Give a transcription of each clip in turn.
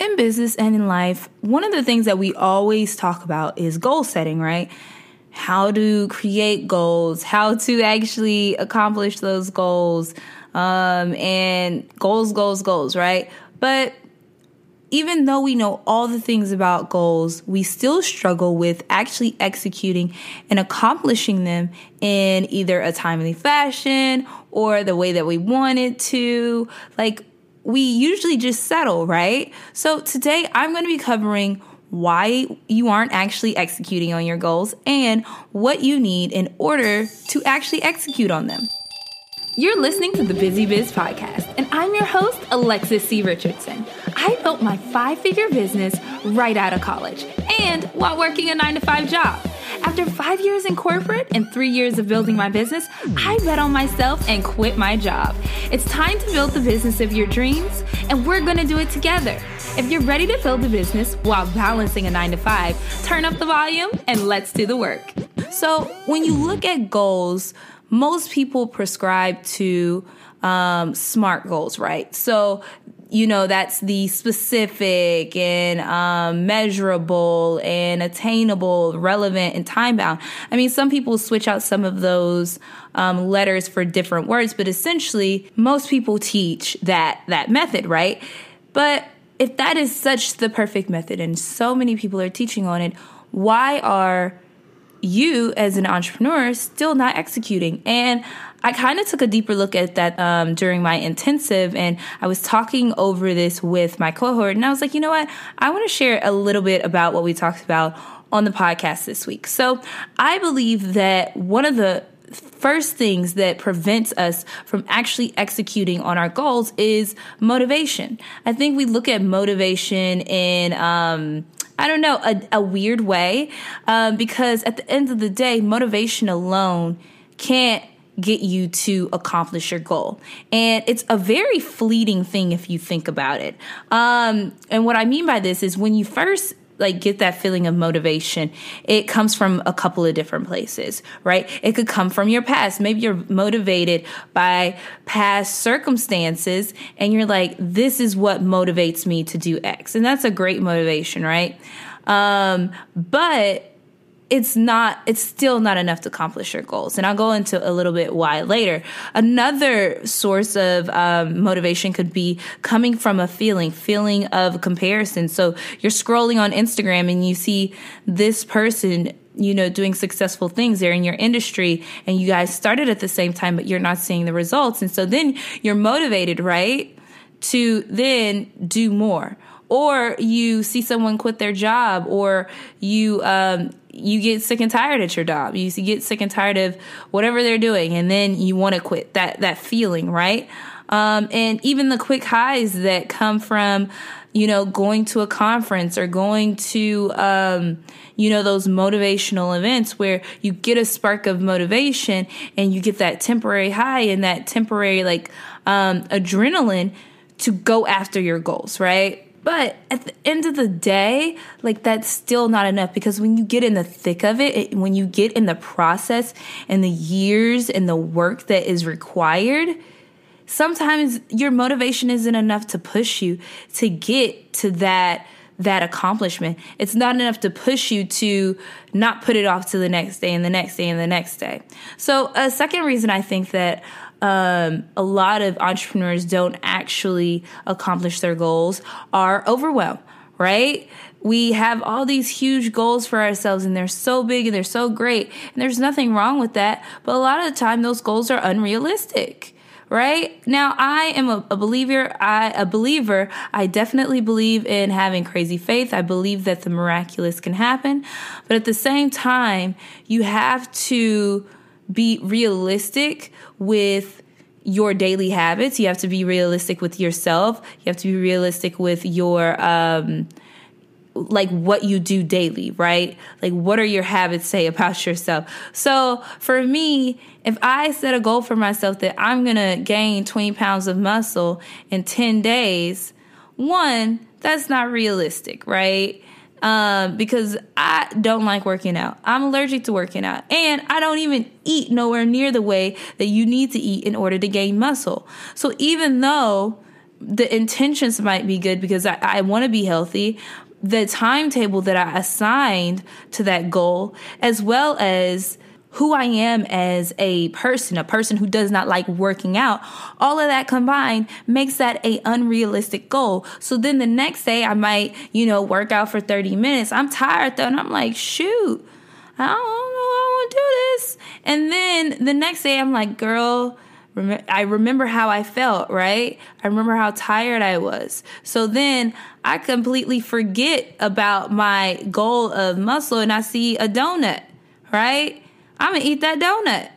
in business and in life, one of the things that we always talk about is goal setting, right? How to create goals, how to actually accomplish those goals, um, and goals, goals, goals, right? But even though we know all the things about goals, we still struggle with actually executing and accomplishing them in either a timely fashion or the way that we wanted to. Like, we usually just settle, right? So, today I'm going to be covering why you aren't actually executing on your goals and what you need in order to actually execute on them. You're listening to the Busy Biz Podcast, and I'm your host, Alexis C. Richardson. I built my five figure business right out of college and while working a nine to five job. After five years in corporate and three years of building my business, I bet on myself and quit my job. It's time to build the business of your dreams, and we're gonna do it together. If you're ready to build a business while balancing a nine to five, turn up the volume and let's do the work. So, when you look at goals, most people prescribe to um, SMART goals, right? So, you know, that's the specific and um, measurable and attainable, relevant, and time bound. I mean, some people switch out some of those um, letters for different words, but essentially, most people teach that that method, right? But if that is such the perfect method, and so many people are teaching on it, why are you as an entrepreneur still not executing. And i kind of took a deeper look at that um, during my intensive and i was talking over this with my cohort and i was like you know what? I want to share a little bit about what we talked about on the podcast this week. So i believe that one of the first things that prevents us from actually executing on our goals is motivation. I think we look at motivation in um, I don't know, a, a weird way. Um, because at the end of the day, motivation alone can't get you to accomplish your goal. And it's a very fleeting thing if you think about it. Um, and what I mean by this is when you first like get that feeling of motivation, it comes from a couple of different places, right? It could come from your past. Maybe you're motivated by past circumstances and you're like, this is what motivates me to do X. And that's a great motivation, right? Um, but it's not it's still not enough to accomplish your goals. And i'll go into a little bit why later. Another source of um, motivation could be coming from a feeling feeling of comparison. So you're scrolling on instagram and you see this person you know doing successful things. There in your industry and you guys started at the same time but you're not seeing the results. And so then you're motivated right to then do more or you see someone quit their job or you um, you get sick and tired at your job. You get sick and tired of whatever they're doing, and then you want to quit. That that feeling, right? Um, and even the quick highs that come from, you know, going to a conference or going to, um, you know, those motivational events where you get a spark of motivation and you get that temporary high and that temporary like um, adrenaline to go after your goals, right? But at the end of the day, like that's still not enough because when you get in the thick of it, it, when you get in the process and the years and the work that is required, sometimes your motivation isn't enough to push you to get to that that accomplishment. It's not enough to push you to not put it off to the next day and the next day and the next day. So, a second reason I think that um, a lot of entrepreneurs don't actually accomplish their goals are overwhelmed, right? We have all these huge goals for ourselves and they're so big and they're so great. And there's nothing wrong with that. But a lot of the time, those goals are unrealistic right now i am a, a, believer i a believer i definitely believe in having crazy faith i believe that the miraculous can happen but at the same time you have to be realistic with your daily habits. You have to be realistic with yourself. You have to be realistic with your um like what you do daily, right? Like what are your habits say about yourself? So for me, if I set a goal for myself that I'm gonna gain 20 pounds of muscle in 10 days, one, that's not realistic, right? Um, because I don't like working out. I'm allergic to working out. And I don't even eat nowhere near the way that you need to eat in order to gain muscle. So even though the intentions might be good because I, I want to be healthy. The timetable that I assigned to that goal, as well as who I am as a person, a person who does not like working out, all of that combined makes that a unrealistic goal. So then the next day I might, you know, work out for 30 minutes. I'm tired though, and I'm like, shoot, I don't know, I want to do this. And then the next day I'm like, girl, I remember how I felt, right? I remember how tired I was. So then I completely forget about my goal of muscle and I see a donut, right? I'm gonna eat that donut.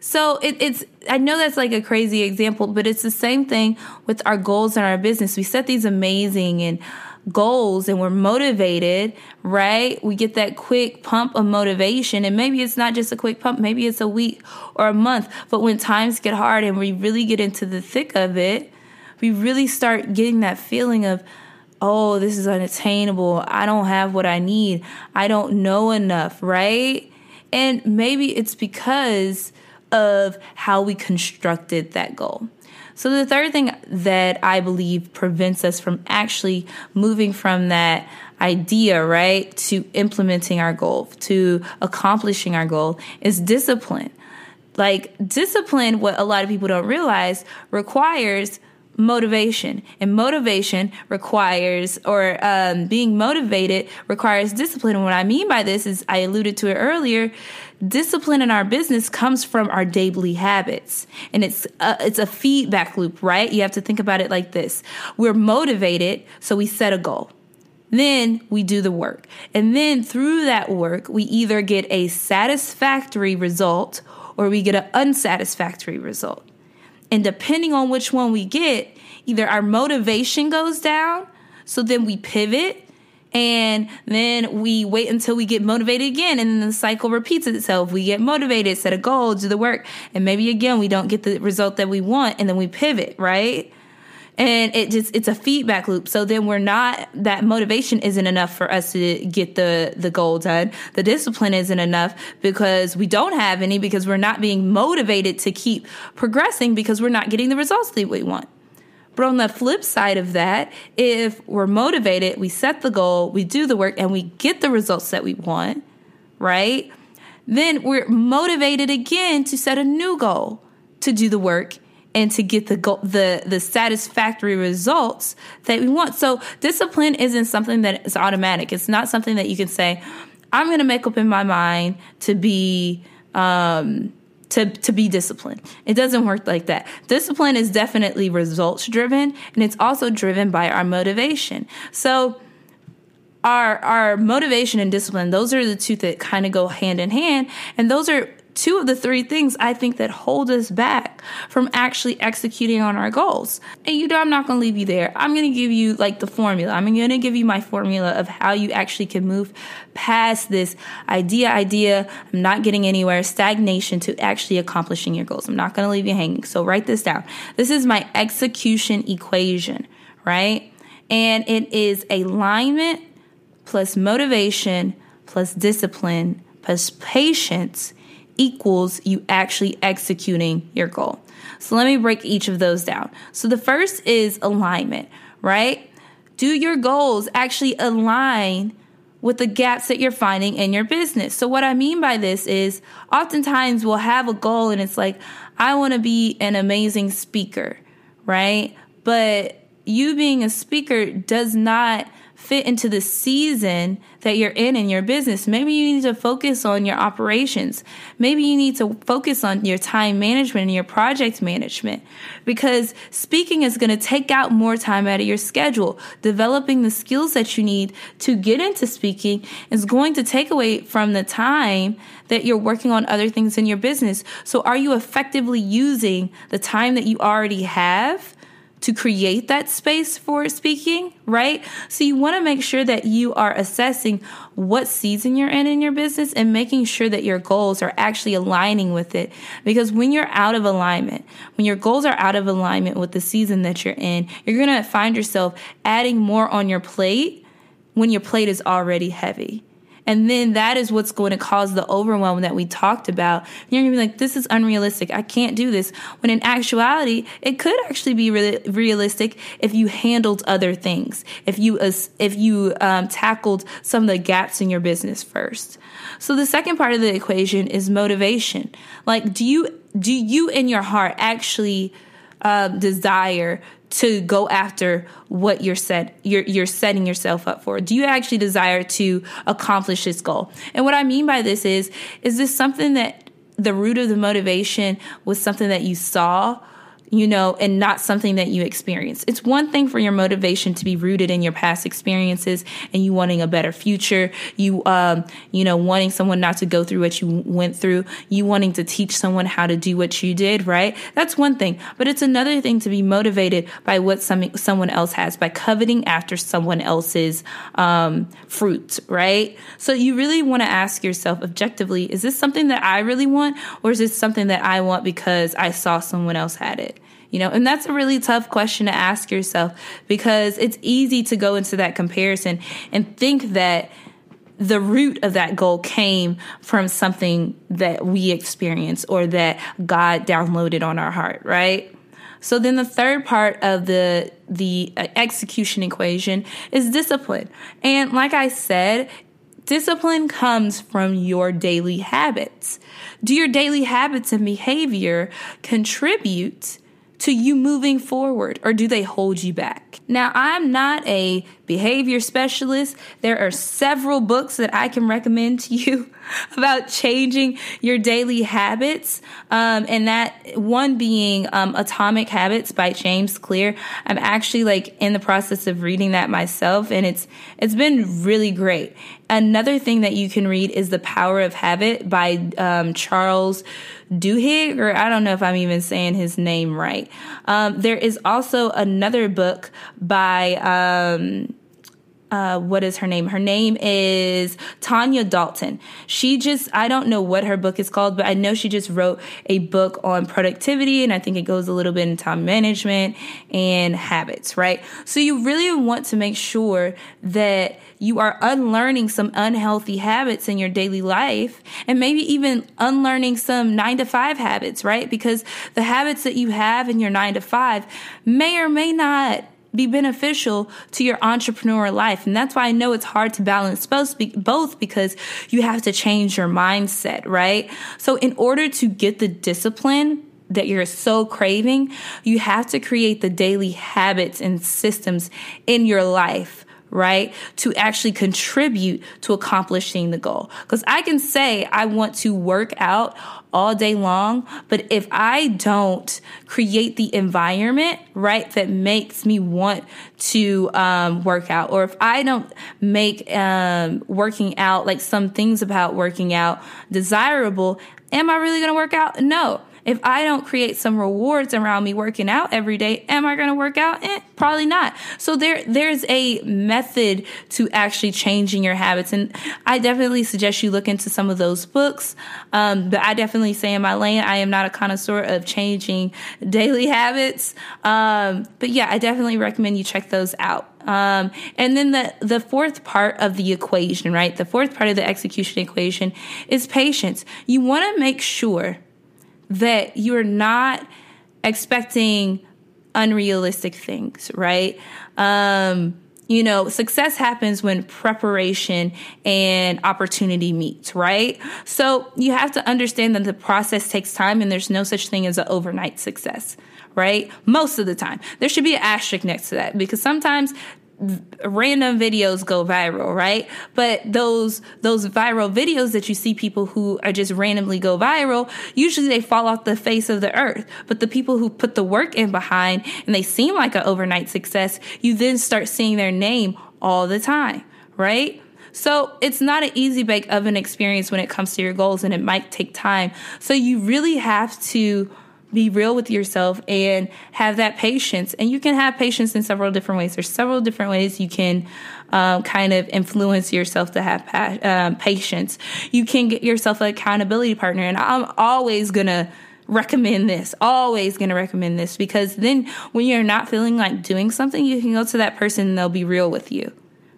So it, it's, I know that's like a crazy example, but it's the same thing with our goals in our business. We set these amazing and goals and we're motivated, right? We get that quick pump of motivation. And maybe it's not just a quick pump, maybe it's a week or a month. But when times get hard and we really get into the thick of it, we really start getting that feeling of, oh, this is unattainable. I don't have what I need. I don't know enough, right? And maybe it's because of how we constructed that goal. So, the third thing that I believe prevents us from actually moving from that idea, right, to implementing our goal, to accomplishing our goal is discipline. Like, discipline, what a lot of people don't realize, requires motivation. And motivation requires or um, being motivated requires discipline. And what i mean by this is i alluded to it earlier. Discipline in our business comes from our daily habits. And it's a, it's a feedback loop right? You have to think about it like this. We're motivated so we set a goal. Then we do the work. And then through that work we either get a satisfactory result or we get an unsatisfactory result and depending on which one we get, either our motivation goes down, so then we pivot, and then we wait until we get motivated again, and then the cycle repeats itself. We get motivated, set a goal, do the work, and maybe again we don't get the result that we want, and then we pivot, right? And it just it's a feedback loop. So then we're not that motivation isn't enough for us to get the the goal done. The discipline isn't enough because we don't have any because we're not being motivated to keep progressing because we're not getting the results that we want. But on the flip side of that if we're motivated we set the goal we do the work and we get the results that we want right? Then we're motivated again to set a new goal to do the work and to get the the the satisfactory results that we want. So discipline isn't something that is automatic. It's not something that you can say, "I'm going to make up in my mind to be." Um, to, to be disciplined. It doesn't work like that. Discipline is definitely results driven and it's also driven by our motivation. So our our motivation and discipline, those are the two that kind of go hand in hand. And those are two of the three things I think that hold us back from actually executing on our goals. And you know, I'm not going to leave you there. I'm going to give you like the formula. I'm going to give you my formula of how you actually can move past this idea, idea, I'm not getting anywhere, stagnation to actually accomplishing your goals. I'm not going to leave you hanging. So write this down. This is my execution equation, right? And it is alignment plus motivation plus discipline plus patience equals you actually executing your goal. So let me break each of those down. So the first is alignment, right? Do your goals actually align with the gaps that you're finding in your business? So what I mean by this is oftentimes we'll have a goal and it's like, I want to be an amazing speaker, right? But you being a speaker does not fit into the season that you're in in your business. Maybe you need to focus on your operations. Maybe you need to focus on your time management and your project management because speaking is going to take out more time out of your schedule. Developing the skills that you need to get into speaking is going to take away from the time that you're working on other things in your business. So are you effectively using the time that you already have? To create that space for speaking, right? So you want to make sure that you are assessing what season you're in in your business and making sure that your goals are actually aligning with it. Because when you're out of alignment, when your goals are out of alignment with the season that you're in, you're going to find yourself adding more on your plate when your plate is already heavy. And then that is what's going to cause the overwhelm that we talked about. You're going to be like, this is unrealistic. I can't do this. When in actuality, it could actually be really realistic if you handled other things, if you, if you um, tackled some of the gaps in your business first. So the second part of the equation is motivation. Like, do you, do you in your heart actually uh, desire to go after what you're set you're you're setting yourself up for. Do you actually desire to accomplish this goal? And what i mean by this is is this something that the root of the motivation was something that you saw you know, and not something that you experience. It's one thing for your motivation to be rooted in your past experiences and you wanting a better future, you, um, you know, wanting someone not to go through what you went through, you wanting to teach someone how to do what you did, right? That's one thing. But it's another thing to be motivated by what some, someone else has, by coveting after someone else's, um, fruit, right? So you really want to ask yourself objectively, is this something that I really want? Or is this something that I want because I saw someone else had it? You know, and that's a really tough question to ask yourself because it's easy to go into that comparison and think that the root of that goal came from something that we experienced or that God downloaded on our heart, right? So then the third part of the the uh, execution equation is discipline. And like I said, discipline comes from your daily habits. Do your daily habits and behavior contribute to you moving forward or do they hold you back? Now, I'm not a behavior specialist. There are several books that I can recommend to you about changing your daily habits. Um, and that one being um, Atomic Habits by James Clear. I'm actually like in the process of reading that myself and it's it's been really great. Another thing that you can read is The Power of Habit by um, Charles Duhigg, or I don't know if I'm even saying his name right. Um, there is also another book by um, uh, what is her name? Her name is Tanya Dalton. She just, I don't know what her book is called, but I know she just wrote a book on productivity. And I think it goes a little bit in time management and habits, right? So you really want to make sure that you are unlearning some unhealthy habits in your daily life and maybe even unlearning some nine to five habits, right? Because the habits that you have in your nine to five may or may not be beneficial to your entrepreneur life. And that's why I know it's hard to balance both, both because you have to change your mindset, right? So in order to get the discipline that you're so craving, you have to create the daily habits and systems in your life right? To actually contribute to accomplishing the goal. Because I can say I want to work out all day long, but if I don't create the environment, right, that makes me want to um, work out, or if I don't make um, working out, like some things about working out, desirable, am I really going to work out? No. If I don't create some rewards around me working out every day, am I going to work out? Eh, probably not. So there, there's a method to actually changing your habits. And I definitely suggest you look into some of those books. Um, but I definitely say in my lane, I am not a connoisseur of changing daily habits. Um, but yeah, I definitely recommend you check those out. Um, and then the, the fourth part of the equation, right? The fourth part of the execution equation is patience. You want to make sure that you're not expecting unrealistic things, right? Um, you know, success happens when preparation and opportunity meet, right? So you have to understand that the process takes time and there's no such thing as an overnight success right? Most of the time. There should be an asterisk next to that because sometimes random videos go viral, right? But those those viral videos that you see people who are just randomly go viral, usually they fall off the face of the earth. But the people who put the work in behind and they seem like an overnight success, you then start seeing their name all the time, right? So it's not an easy bake oven experience when it comes to your goals and it might take time. So you really have to be real with yourself and have that patience. And you can have patience in several different ways. There's several different ways you can um, kind of influence yourself to have pa- um, patience. You can get yourself an accountability partner. And I'm always going to recommend this, always going to recommend this because then when you're not feeling like doing something, you can go to that person and they'll be real with you,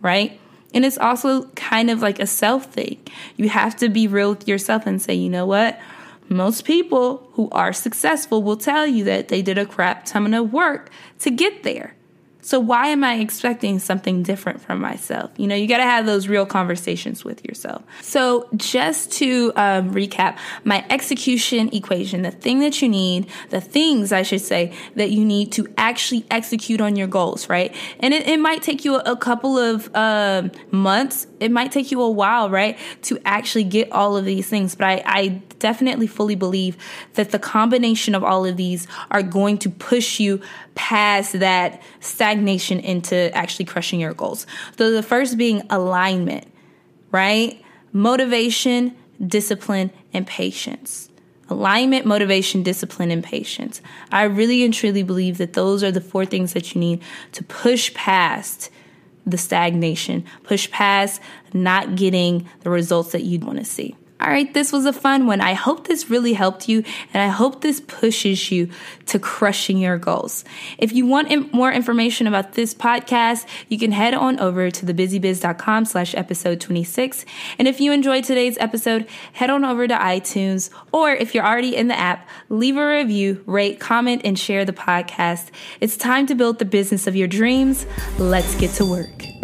right? And it's also kind of like a self thing. You have to be real with yourself and say, you know what? Most people who are successful will tell you that they did a crap ton of work to get there. So why am I expecting something different from myself? You know, you got to have those real conversations with yourself. So just to um, recap, my execution equation, the thing that you need, the things I should say that you need to actually execute on your goals, right? And it, it might take you a, couple of uh, months. It might take you a while, right, to actually get all of these things. But I, I definitely fully believe that the combination of all of these are going to push you past that stagnation into actually crushing your goals. So the first being alignment, right? Motivation, discipline, and patience. Alignment, motivation, discipline, and patience. I really and truly believe that those are the four things that you need to push past the stagnation, push past not getting the results that you want to see. All right, this was a fun one. I hope this really helped you and I hope this pushes you to crushing your goals. If you want more information about this podcast, you can head on over to thebusybiz.com slash episode 26. And if you enjoyed today's episode, head on over to iTunes or if you're already in the app, leave a review, rate, comment, and share the podcast. It's time to build the business of your dreams. Let's get to work.